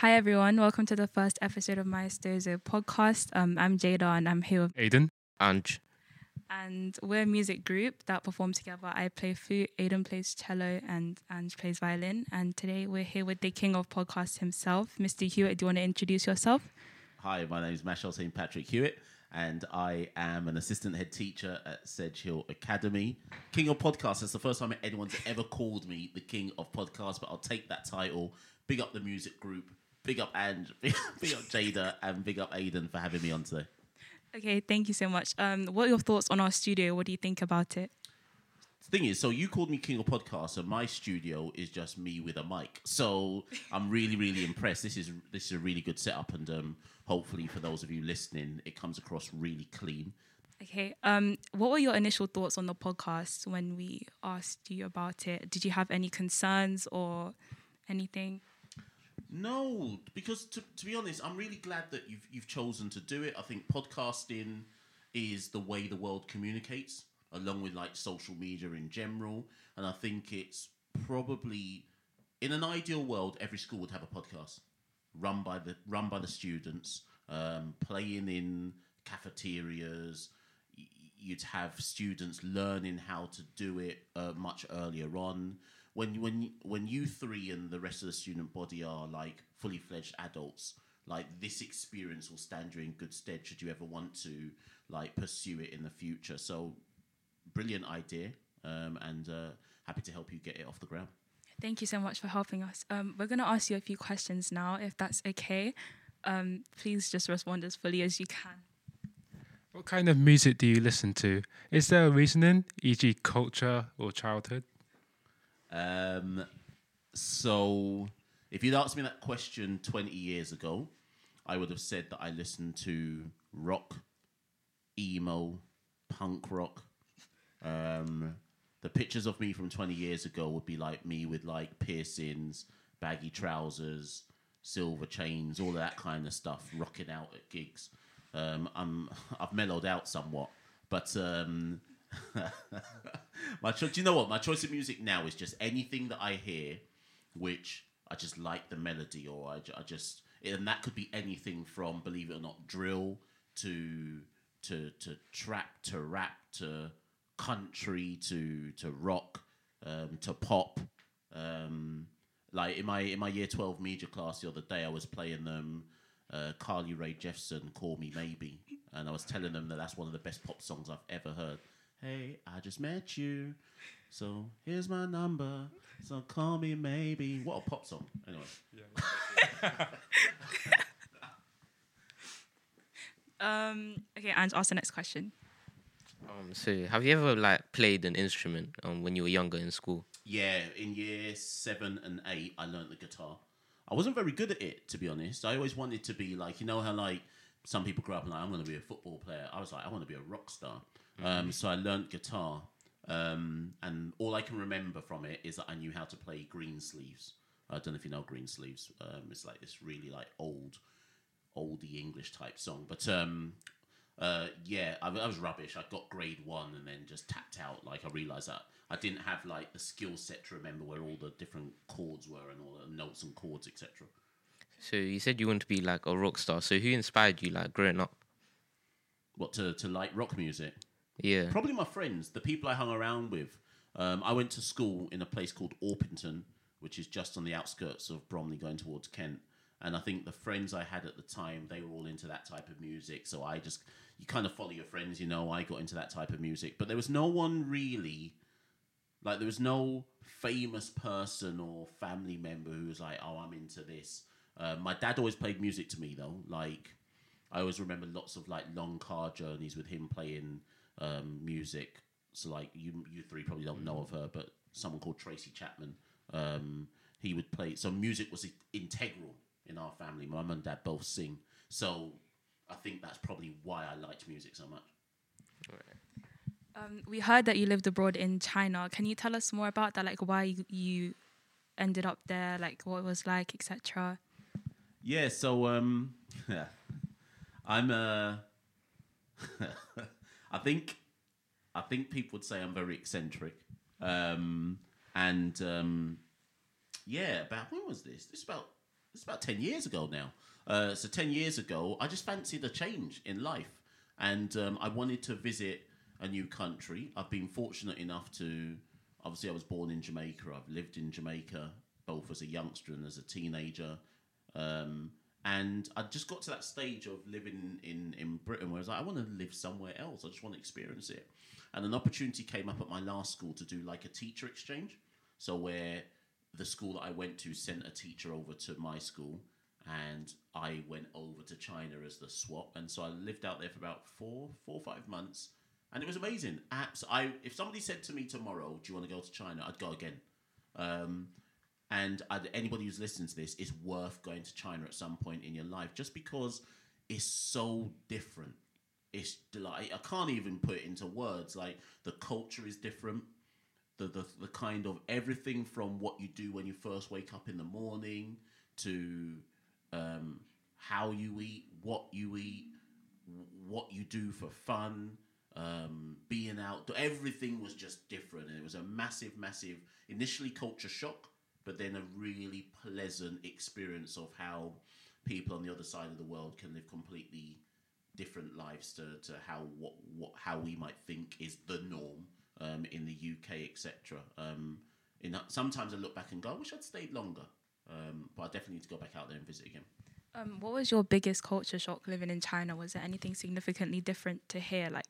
Hi everyone, welcome to the first episode of my Stozo podcast. Um, I'm Jada and I'm here with Aiden. Ange. and we're a music group that perform together. I play flute, Aiden plays cello, and Ange plays violin. And today we're here with the king of podcasts himself, Mr. Hewitt. Do you want to introduce yourself? Hi, my name is Mashal St. Patrick Hewitt, and I am an assistant head teacher at Sedgehill Academy. King of Podcasts. It's the first time anyone's ever called me the King of Podcasts, but I'll take that title. Big up the music group. Big up Ange. Big, big up Jada, and big up Aiden for having me on today. Okay, thank you so much. Um, what are your thoughts on our studio? What do you think about it? The thing is, so you called me King of Podcasts, and my studio is just me with a mic. So I'm really, really impressed. This is this is a really good setup, and um, hopefully for those of you listening, it comes across really clean. Okay. Um, what were your initial thoughts on the podcast when we asked you about it? Did you have any concerns or anything? No, because to, to be honest, I'm really glad that you've you've chosen to do it. I think podcasting is the way the world communicates, along with like social media in general. And I think it's probably in an ideal world, every school would have a podcast run by the run by the students, um, playing in cafeterias. You'd have students learning how to do it uh, much earlier on. When when when you three and the rest of the student body are like fully fledged adults, like this experience will stand you in good stead should you ever want to like pursue it in the future. So brilliant idea, um, and uh, happy to help you get it off the ground. Thank you so much for helping us. Um, we're going to ask you a few questions now, if that's okay. Um, please just respond as fully as you can. What kind of music do you listen to? Is there a reasoning, e.g., culture or childhood? Um, so, if you'd asked me that question 20 years ago, I would have said that I listened to rock, emo, punk rock. Um, the pictures of me from 20 years ago would be like me with like piercings, baggy trousers, silver chains, all of that kind of stuff, rocking out at gigs. Um, I'm, I've mellowed out somewhat, but um, my choice. Do you know what? My choice of music now is just anything that I hear, which I just like the melody, or I, I just and that could be anything from believe it or not drill to to to trap to rap to country to to rock um, to pop. Um, like in my in my year twelve media class the other day, I was playing them uh, Carly Rae Jepsen, "Call Me Maybe," and I was telling them that that's one of the best pop songs I've ever heard. Hey, I just met you, so here's my number. So call me maybe. What a pop song! Anyway, Um, okay, Ange, ask the next question. Um, so have you ever like played an instrument um, when you were younger in school? yeah, in year seven and eight, I learned the guitar. I wasn't very good at it, to be honest. I always wanted to be like, you know how like some people grow up and like, I'm going to be a football player. I was like, I want to be a rock star. Um, so I learned guitar, um, and all I can remember from it is that I knew how to play Greensleeves. I don't know if you know Greensleeves. Um, it's like this really like old, oldie English type song. But um, uh, yeah, I, I was rubbish. I got grade one and then just tapped out. Like I realized that I didn't have like the skill set to remember where all the different chords were and all the notes and chords, etc. So you said you want to be like a rock star. So who inspired you like growing up? What to to like rock music? Yeah. Probably my friends, the people I hung around with. Um, I went to school in a place called Orpington, which is just on the outskirts of Bromley, going towards Kent. And I think the friends I had at the time, they were all into that type of music. So I just, you kind of follow your friends, you know. I got into that type of music, but there was no one really, like there was no famous person or family member who was like, "Oh, I'm into this." Uh, my dad always played music to me though. Like I always remember lots of like long car journeys with him playing um, music. So like you, you three probably don't know of her, but someone called Tracy Chapman. Um, he would play. So music was integral in our family. My mum and dad both sing, so I think that's probably why I liked music so much. Um, we heard that you lived abroad in China. Can you tell us more about that? Like why you, ended up there, like what it was like, etc. Yeah, so um I'm uh I think I think people would say I'm very eccentric. Um and um yeah, about when was this? This about it's about 10 years ago now. Uh, so 10 years ago, I just fancied a change in life. And um, I wanted to visit a new country. I've been fortunate enough to, obviously, I was born in Jamaica. I've lived in Jamaica both as a youngster and as a teenager. Um, and I just got to that stage of living in, in Britain where I was like, I want to live somewhere else. I just want to experience it. And an opportunity came up at my last school to do like a teacher exchange. So, where the school that I went to sent a teacher over to my school, and I went over to China as the swap. And so I lived out there for about four, four or five months. And it was amazing. Apps. I if somebody said to me tomorrow, "Do you want to go to China?" I'd go again. Um, and I'd, anybody who's listening to this is worth going to China at some point in your life, just because it's so different. It's like I can't even put it into words. Like the culture is different. The, the the kind of everything from what you do when you first wake up in the morning to um, how you eat, what you eat, what you do for fun, um, being out. Everything was just different, and it was a massive, massive initially culture shock, but then a really pleasant experience of how people on the other side of the world can live completely different lives to, to how what, what how we might think is the norm um, in the UK, etc. Um, in that, sometimes I look back and go, I wish I'd stayed longer, um, but I definitely need to go back out there and visit again. Um, what was your biggest culture shock living in China? Was there anything significantly different to here? Like,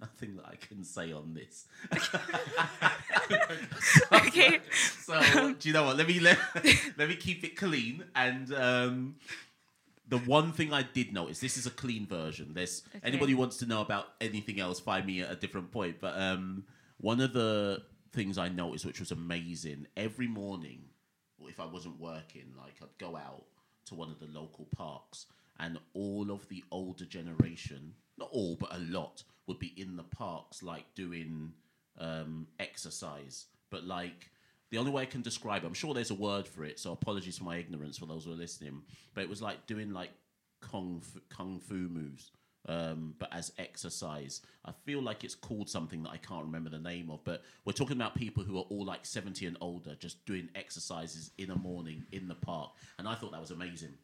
Nothing that I can say on this. okay, So do you know what? Let me let, let me keep it clean. And um, the one thing I did notice, this is a clean version. There's Okay. anybody who wants to know about anything else, find me at a different point. But um, one of the things I noticed, which was amazing, every morning, if I wasn't working, like I'd go out to one of the local parks, and all of the older generation, not all, but a lot, would be in the parks, like doing um, exercise. But like the only way I can describe, it, I'm sure there's a word for it. So apologies for my ignorance for those who are listening. But it was like doing like kung fu, kung fu moves, um, but as exercise. I feel like it's called something that I can't remember the name of. But we're talking about people who are all like 70 and older, just doing exercises in the morning in the park, and I thought that was amazing.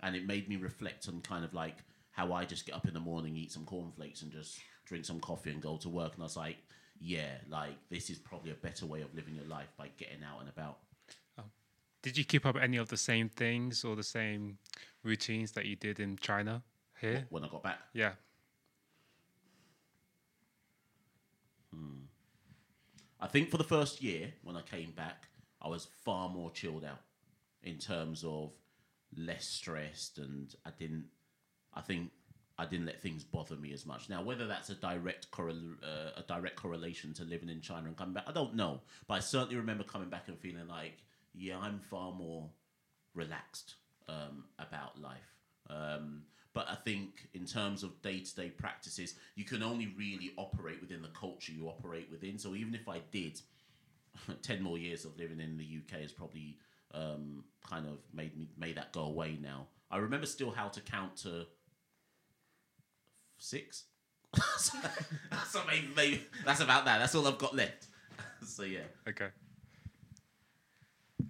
And it made me reflect on kind of like how I just get up in the morning, eat some cornflakes, and just drink some coffee and go to work. And I was like, yeah, like this is probably a better way of living your life by getting out and about. Oh. Did you keep up any of the same things or the same routines that you did in China here? When I got back, Yeah. Hmm. I think for the first year when I came back, I was far more chilled out in terms of less stressed, and I didn't. I think I didn't let things bother me as much. Now, whether that's a direct correl- uh, a direct correlation to living in China and coming back, I don't know. But I certainly remember coming back and feeling like, yeah, I'm far more relaxed um, about life. Um, but I think in terms of day to day practices, you can only really operate within the culture you operate within. So even if I did 10 more years of living in the UK has probably um, kind of made me made that go away now. I remember still how to count to six. so so maybe, maybe that's about that. That's all I've got left. so yeah. Okay.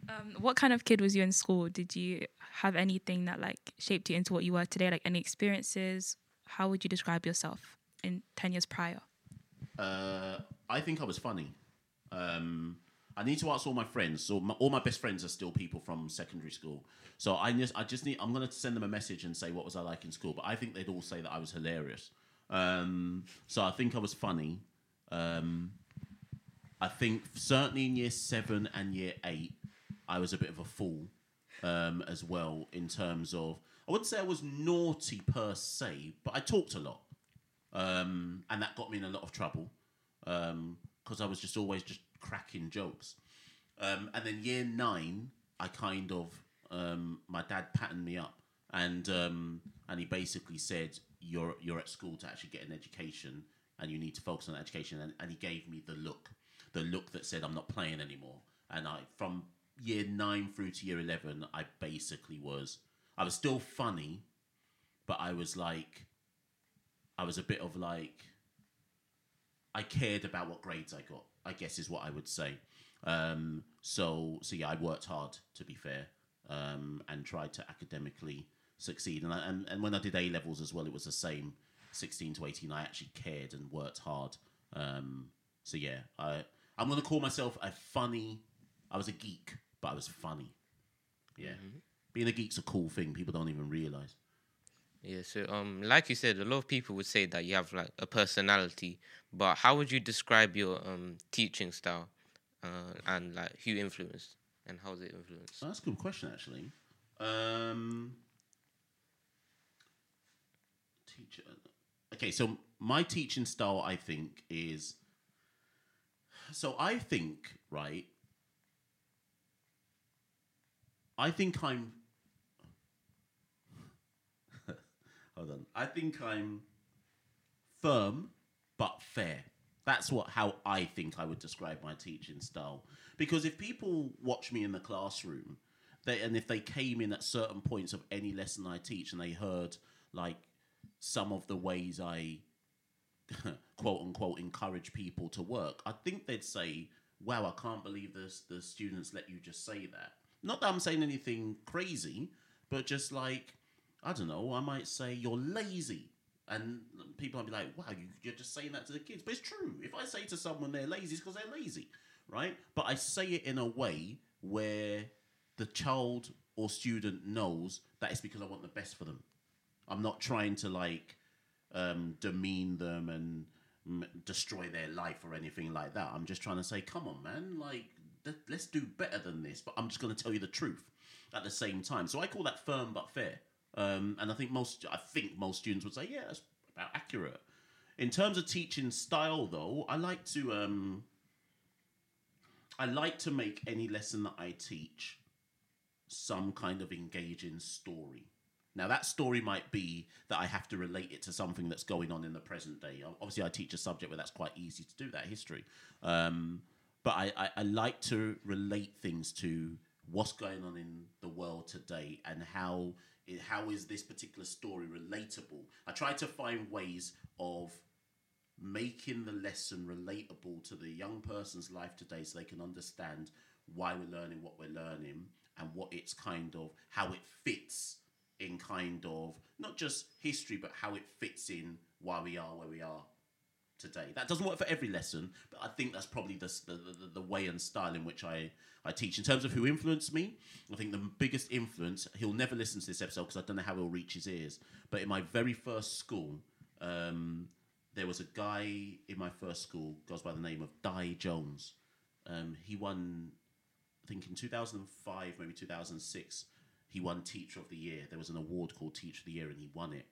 um, what kind of kid was you in school? Did you have anything that like shaped you into what you are today? Like any experiences? How would you describe yourself in ten years prior? Uh, I think I was funny. Um, I need to ask all my friends. So my, all my best friends are still people from secondary school. So I just, I just need. I'm going to send them a message and say what was I like in school. But I think they'd all say that I was hilarious. Um, so I think I was funny. Um, I think certainly in year seven and year eight, I was a bit of a fool um, as well in terms of. I wouldn't say I was naughty per se, but I talked a lot um, and that got me in a lot of trouble because I was just always just cracking jokes. Um, and then year nine, I kind of um, my dad patterned me up, and um, and he basically said, "You're you're at school to actually get an education, and you need to focus on education." And, and he gave me the look, the look that said, "I'm not playing anymore." And I from year nine through to year eleven, I basically was I was still funny, but I was like I was a bit of like I cared about what grades I got. I guess is what I would say. Um, so so yeah, I worked hard to be fair, um, and tried to academically succeed. And, I, and and when I did A levels as well, it was the same. Sixteen to eighteen, I actually cared and worked hard. Um, so yeah, I I'm gonna call myself a funny. I was a geek, but I was funny. Yeah, being a geek's a cool thing. People don't even realize. Yeah, so um, like you said, a lot of people would say that you have like a personality, but how would you describe your um teaching style, uh, and like who influenced and how's it influenced? That's a good question, actually. Um, teacher. Okay, so my teaching style, I think, is. So I think, right? I think I'm. Hold on. I think I'm firm but fair. That's what how I think I would describe my teaching style. Because if people watch me in the classroom, they and if they came in at certain points of any lesson I teach and they heard like some of the ways I quote unquote encourage people to work, I think they'd say, "Wow, I can't believe this. The students let you just say that." Not that I'm saying anything crazy, but just like I don't know, I might say you're lazy, and people might be like, "Wow, you, you're just saying that to the kids." But it's true. If I say to someone they're lazy, it's because they're lazy, right? But I say it in a way where the child or student knows that it's because I want the best for them. I'm not trying to like um, demean them and m- destroy their life or anything like that. I'm just trying to say, come on, man, like th- let's do better than this. But I'm just going to tell you the truth at the same time. So I call that firm but fair. Um, and I think most, I think most students would say, yeah, that's about accurate. In terms of teaching style, though, I like to, um, I like to make any lesson that I teach some kind of engaging story. Now, that story might be that I have to relate it to something that's going on in the present day. Obviously, I teach a subject where that's quite easy to do that history. Um, but I, I, I like to relate things to what's going on in the world today and how how is this particular story relatable. I try to find ways of making the lesson relatable to the young person's life today so they can understand why we're learning what we're learning and what it's kind of how it fits in kind of not just history but how it fits in why we are where we are today that doesn't work for every lesson but i think that's probably the, the, the, way and style in which I, I teach in terms of who influenced me i think the biggest influence he'll never listen to this episode because i don't know how he'll reach his ears but in my very first school um, there was a guy in my first school goes by the name of Di Jones. Um, he won, I think in 2005, maybe 2006, he won Teacher of the Year. There was an award called Teacher of the Year, and he won it.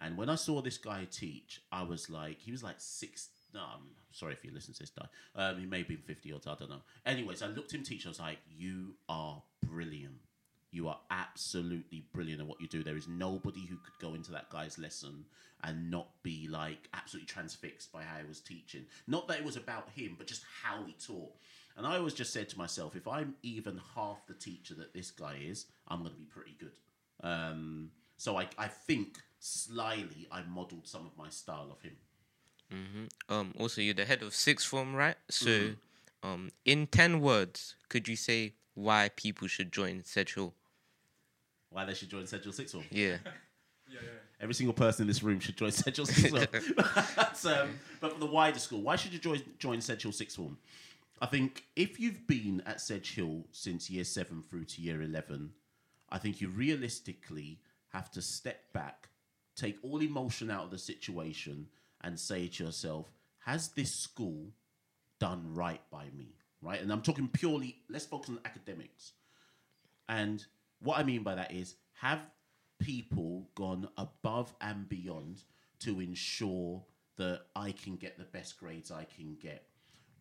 And when I saw this guy teach, I was like, he was like six. No, I'm sorry if you listen to this guy. Um, he may have been 50 or I don't know. Anyways, I looked him teach. I was like, you are brilliant. You are absolutely brilliant at what you do. There is nobody who could go into that guy's lesson and not be like absolutely transfixed by how he was teaching. Not that it was about him, but just how he taught. And I always just said to myself, if I'm even half the teacher that this guy is, I'm going to be pretty good. Um, so I, I think slyly I modeled some of my style of him. Um, also, you're the head of sixth form, right? So, um, in ten words, could you say why people should join Sedgehill? Why they should join Central sixth Form? Yeah. yeah, yeah. Every single person in this room should join Central Sixth Form. but, um, but for the wider school, why should you join, join Central Sixth Form? I think if you've been at Sedgehill since year seven through to year 11, I think you realistically have to step back, take all emotion out of the situation, and say to yourself, has this school done right by me? Right? And I'm talking purely, let's focus on academics. And what I mean by that is, have people gone above and beyond to ensure that I can get the best grades I can get?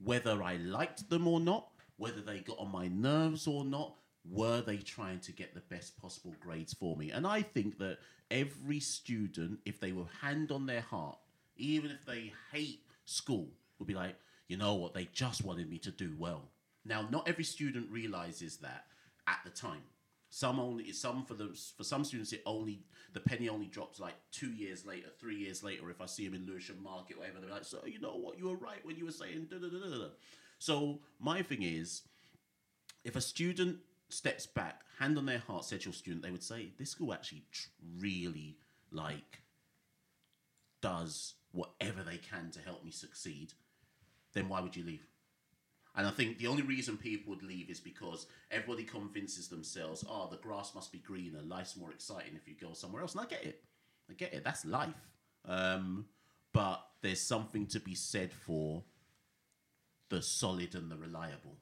Whether I liked them or not, whether they got on my nerves or not, were they trying to get the best possible grades for me? And I think that every student, if they were hand on their heart, even if they hate school, would be like, you know what, they just wanted me to do well. Now, not every student realizes that at the time. Some only, some for the for some students, it only the penny only drops like two years later, three years later. If I see them in Lewisham Market, whatever, they're like, "So you know what, you were right when you were saying." Da, da, da. So my thing is, if a student steps back, hand on their heart, said to your student, they would say, "This school actually tr- really like does whatever they can to help me succeed." Then why would you leave? And I think the only reason people would leave is because everybody convinces themselves, "Oh, the grass must be greener. Life's more exciting if you go somewhere else." And I get it. I get it. That's life. Um, but there's something to be said for the solid and the reliable.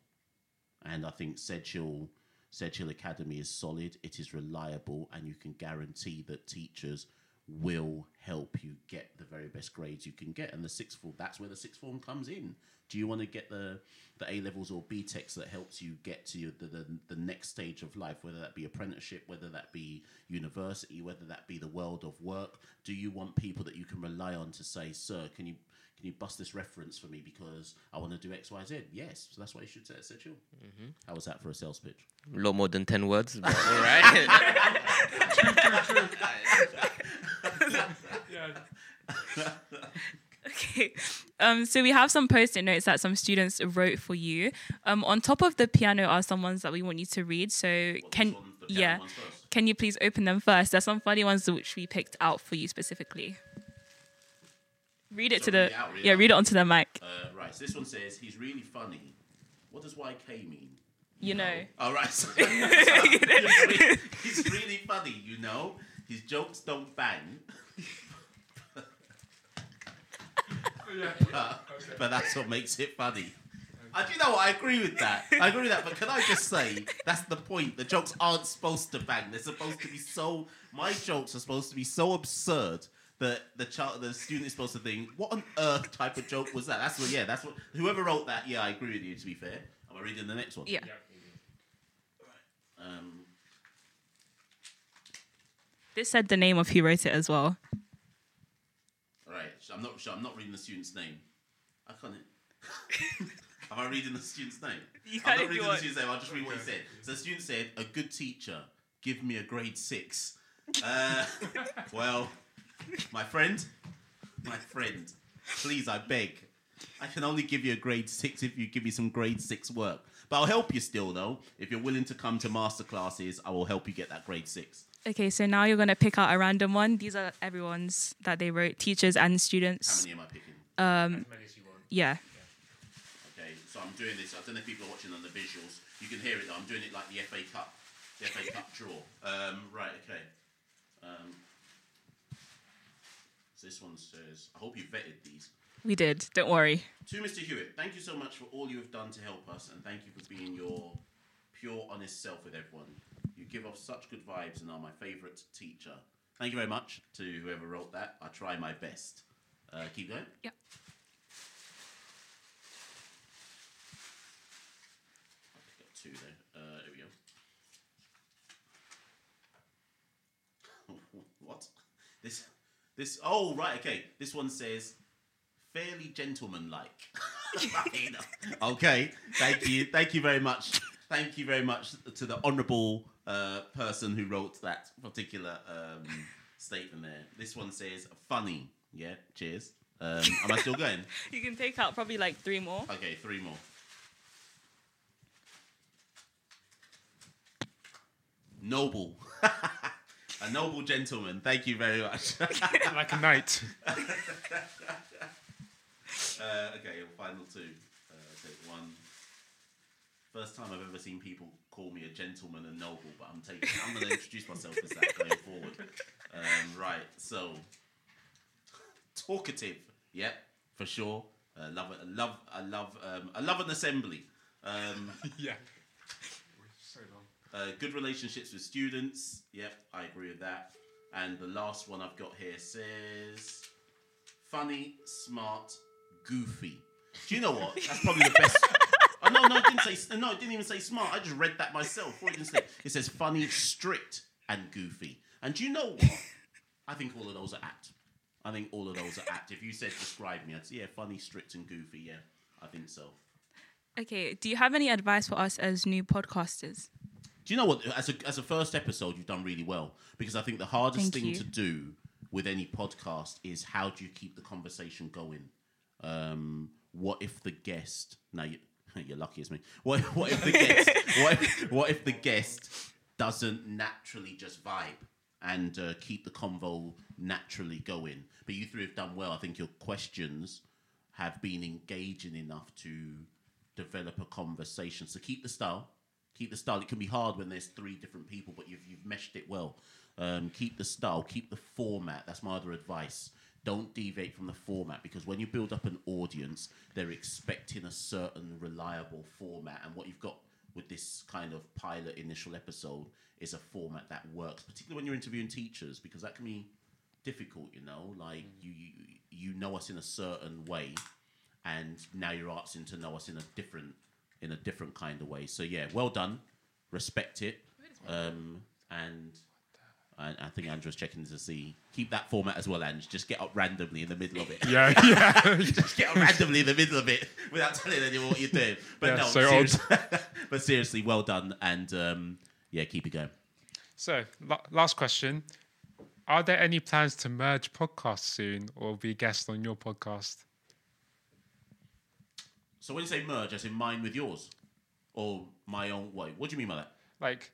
And I think Sedgehill, Sedgehill Academy is solid, it is reliable, and you can guarantee that teachers will help you get the very best grades you can get. And the sixth form, that's where the sixth form comes in. Do you want to get the, the A levels or BTECs that helps you get to your, the, the, the next stage of life, whether that be apprenticeship, whether that be university, whether that be the world of work? Do you want people that you can rely on to say, sir, can you can you bust this reference for me because I want to do X, Y, Z? Yes. So that's why you should say at Sedgehill. How was that for a sales pitch? A lot more than 10 words, but all right. Okay. Um, so we have some post-it notes that some students wrote for you. Um, on top of the piano are some ones that we want you to read. So What, can one, yeah, can you please open them first? There's some funny ones which we picked out for you specifically. Read it So to read the it out, read yeah, out. read it onto the mic. Uh, right. So this one says he's really funny. What does YK mean? You know. All right. So, so he's, really, he's really funny. You know, his jokes don't bang. but, but that's what makes it funny. I do you know what I agree with that. I agree with that. But can I just say that's the point? The jokes aren't supposed to bang. They're supposed to be so. My jokes are supposed to be so absurd that the child, the student is supposed to think, "What on earth type of joke was that?" That's what. Yeah, that's what. Whoever wrote that, yeah, I agree with you. To be fair, am I reading the next one? Yeah. Um, This said the name of who wrote it as well. all right. So I'm not. So I'm not reading the student's name. I can't. Am I reading the student's name? You I'm not reading the student's name. I'll just read what he said. So the student said, "A good teacher, give me a grade six. Uh, well, my friend, my friend, please, I beg. I can only give you a grade six if you give me some grade six work. But I'll help you still, though. If you're willing to come to master classes, I will help you get that grade six. Okay, so now you're gonna pick out a random one. These are everyone's that they wrote, teachers and students. How many am I picking? Um, Yeah. Okay, so I'm doing this. I don't know if people are watching on the visuals. You can hear it. though. I'm doing it like the FA Cup, the FA Cup draw. Um, right. Okay. Um, so this one says, "I hope you vetted these." We did. Don't worry. To Mr. Hewitt, thank you so much for all you have done to help us, and thank you for being your pure, honest self with everyone. You give off such good vibes and are my favourite teacher. Thank you very much to whoever wrote that. I try my best. Uh, keep going. Yep. Got two there. Uh, here we go. what? This, this. Oh, right. Okay. This one says, fairly gentlemanlike. okay. Thank you. Thank you very much. Thank you very much to the honourable uh, person who wrote that particular um, statement there. This one says, funny. Yeah. Cheers. Um, am I still going? You can take out probably like three more. Okay, three more. Noble. A noble gentleman. Thank you very much. like a knight. uh, okay, final two. Uh, take one. First time I've ever seen people call me a gentleman and noble, but I'm taking. I'm going to introduce myself as that going forward. Um, right. So, talkative. Yep, for sure. Uh, love. I love. I love. Um, I love an assembly. Um, yeah. Uh, good relationships with students. Yep, I agree with that. And the last one I've got here says funny, smart, goofy. Do you know what? That's probably the best. Oh, no, no, it didn't say. No, it didn't even say smart. I just read that myself. What did it say? It says funny, strict, and goofy. And do you know what? I think all of those are apt. I think all of those are apt. If you said describe me, I'd say yeah, funny, strict, and goofy. Yeah, I think so. Okay. Do you have any advice for us as new podcasters? Do you know what? As a as a first episode, you've done really well because I think the hardest Thank thing you. to do with any podcast is how do you keep the conversation going? Um, what if the guest now? You, You're lucky as me. What, what if the guest? what, if, what if the guest doesn't naturally just vibe and uh, keep the convo naturally going? But you three have done well. I think your questions have been engaging enough to develop a conversation. So keep the style. Keep the style. It can be hard when there's three different people, but you've you've meshed it well. Um, keep the style. Keep the format. That's my other advice. Don't deviate from the format because when you build up an audience, they're expecting a certain reliable format. And what you've got with this kind of pilot initial episode is a format that works, particularly when you're interviewing teachers, because that can be difficult. You know, like you you, you know us in a certain way, and now you're asking to know us in a different in a different kind of way. So yeah, well done, respect it, um, and I, I think Andrew's checking to see keep that format as well, Ange. Just get up randomly in the middle of it. Yeah, yeah. just get up randomly in the middle of it without telling anyone what you're doing. But Yeah, no, so seriously, but seriously, well done, and um, yeah, keep it going. so, la- last question: Are there any plans to merge podcasts soon, or be guests on your podcast? So when you say merge, as in mine with yours, or my own way, what do you mean by that? Like,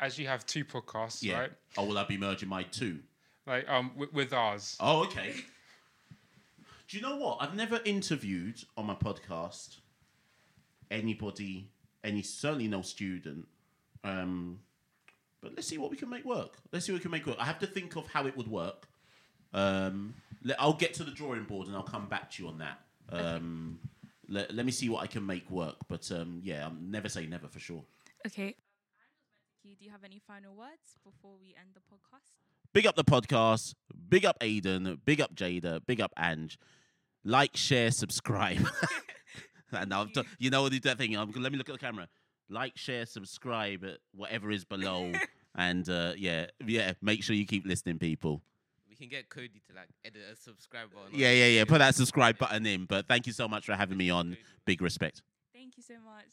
as you have two podcasts, Yeah. right? Oh, will I be merging my two? Like, um, with, with ours. Oh, okay. Do you know what? I've never interviewed on my podcast anybody, any certainly no student. Um, but let's see what we can make work. Let's see what we can make work. I have to think of how it would work. Um, let, I'll get to the drawing board and I'll come back to you on that. Um, let, let me see what I can make work. But um, yeah, I'm never say never for sure. Okay. Do you have any final words before we end the podcast? Big up the podcast. Big up Aiden. Big up Jada. Big up Ange. Like, share, subscribe. and I'm t- you know what do that thing. I'm, let me look at the camera. Like, share, subscribe. Whatever is below. and uh, yeah, yeah. Make sure you keep listening, people. We can get Cody to like edit a subscribe button. Yeah, yeah, yeah. Put that subscribe button in. But thank you so much for having me on. Big respect. Thank you so much.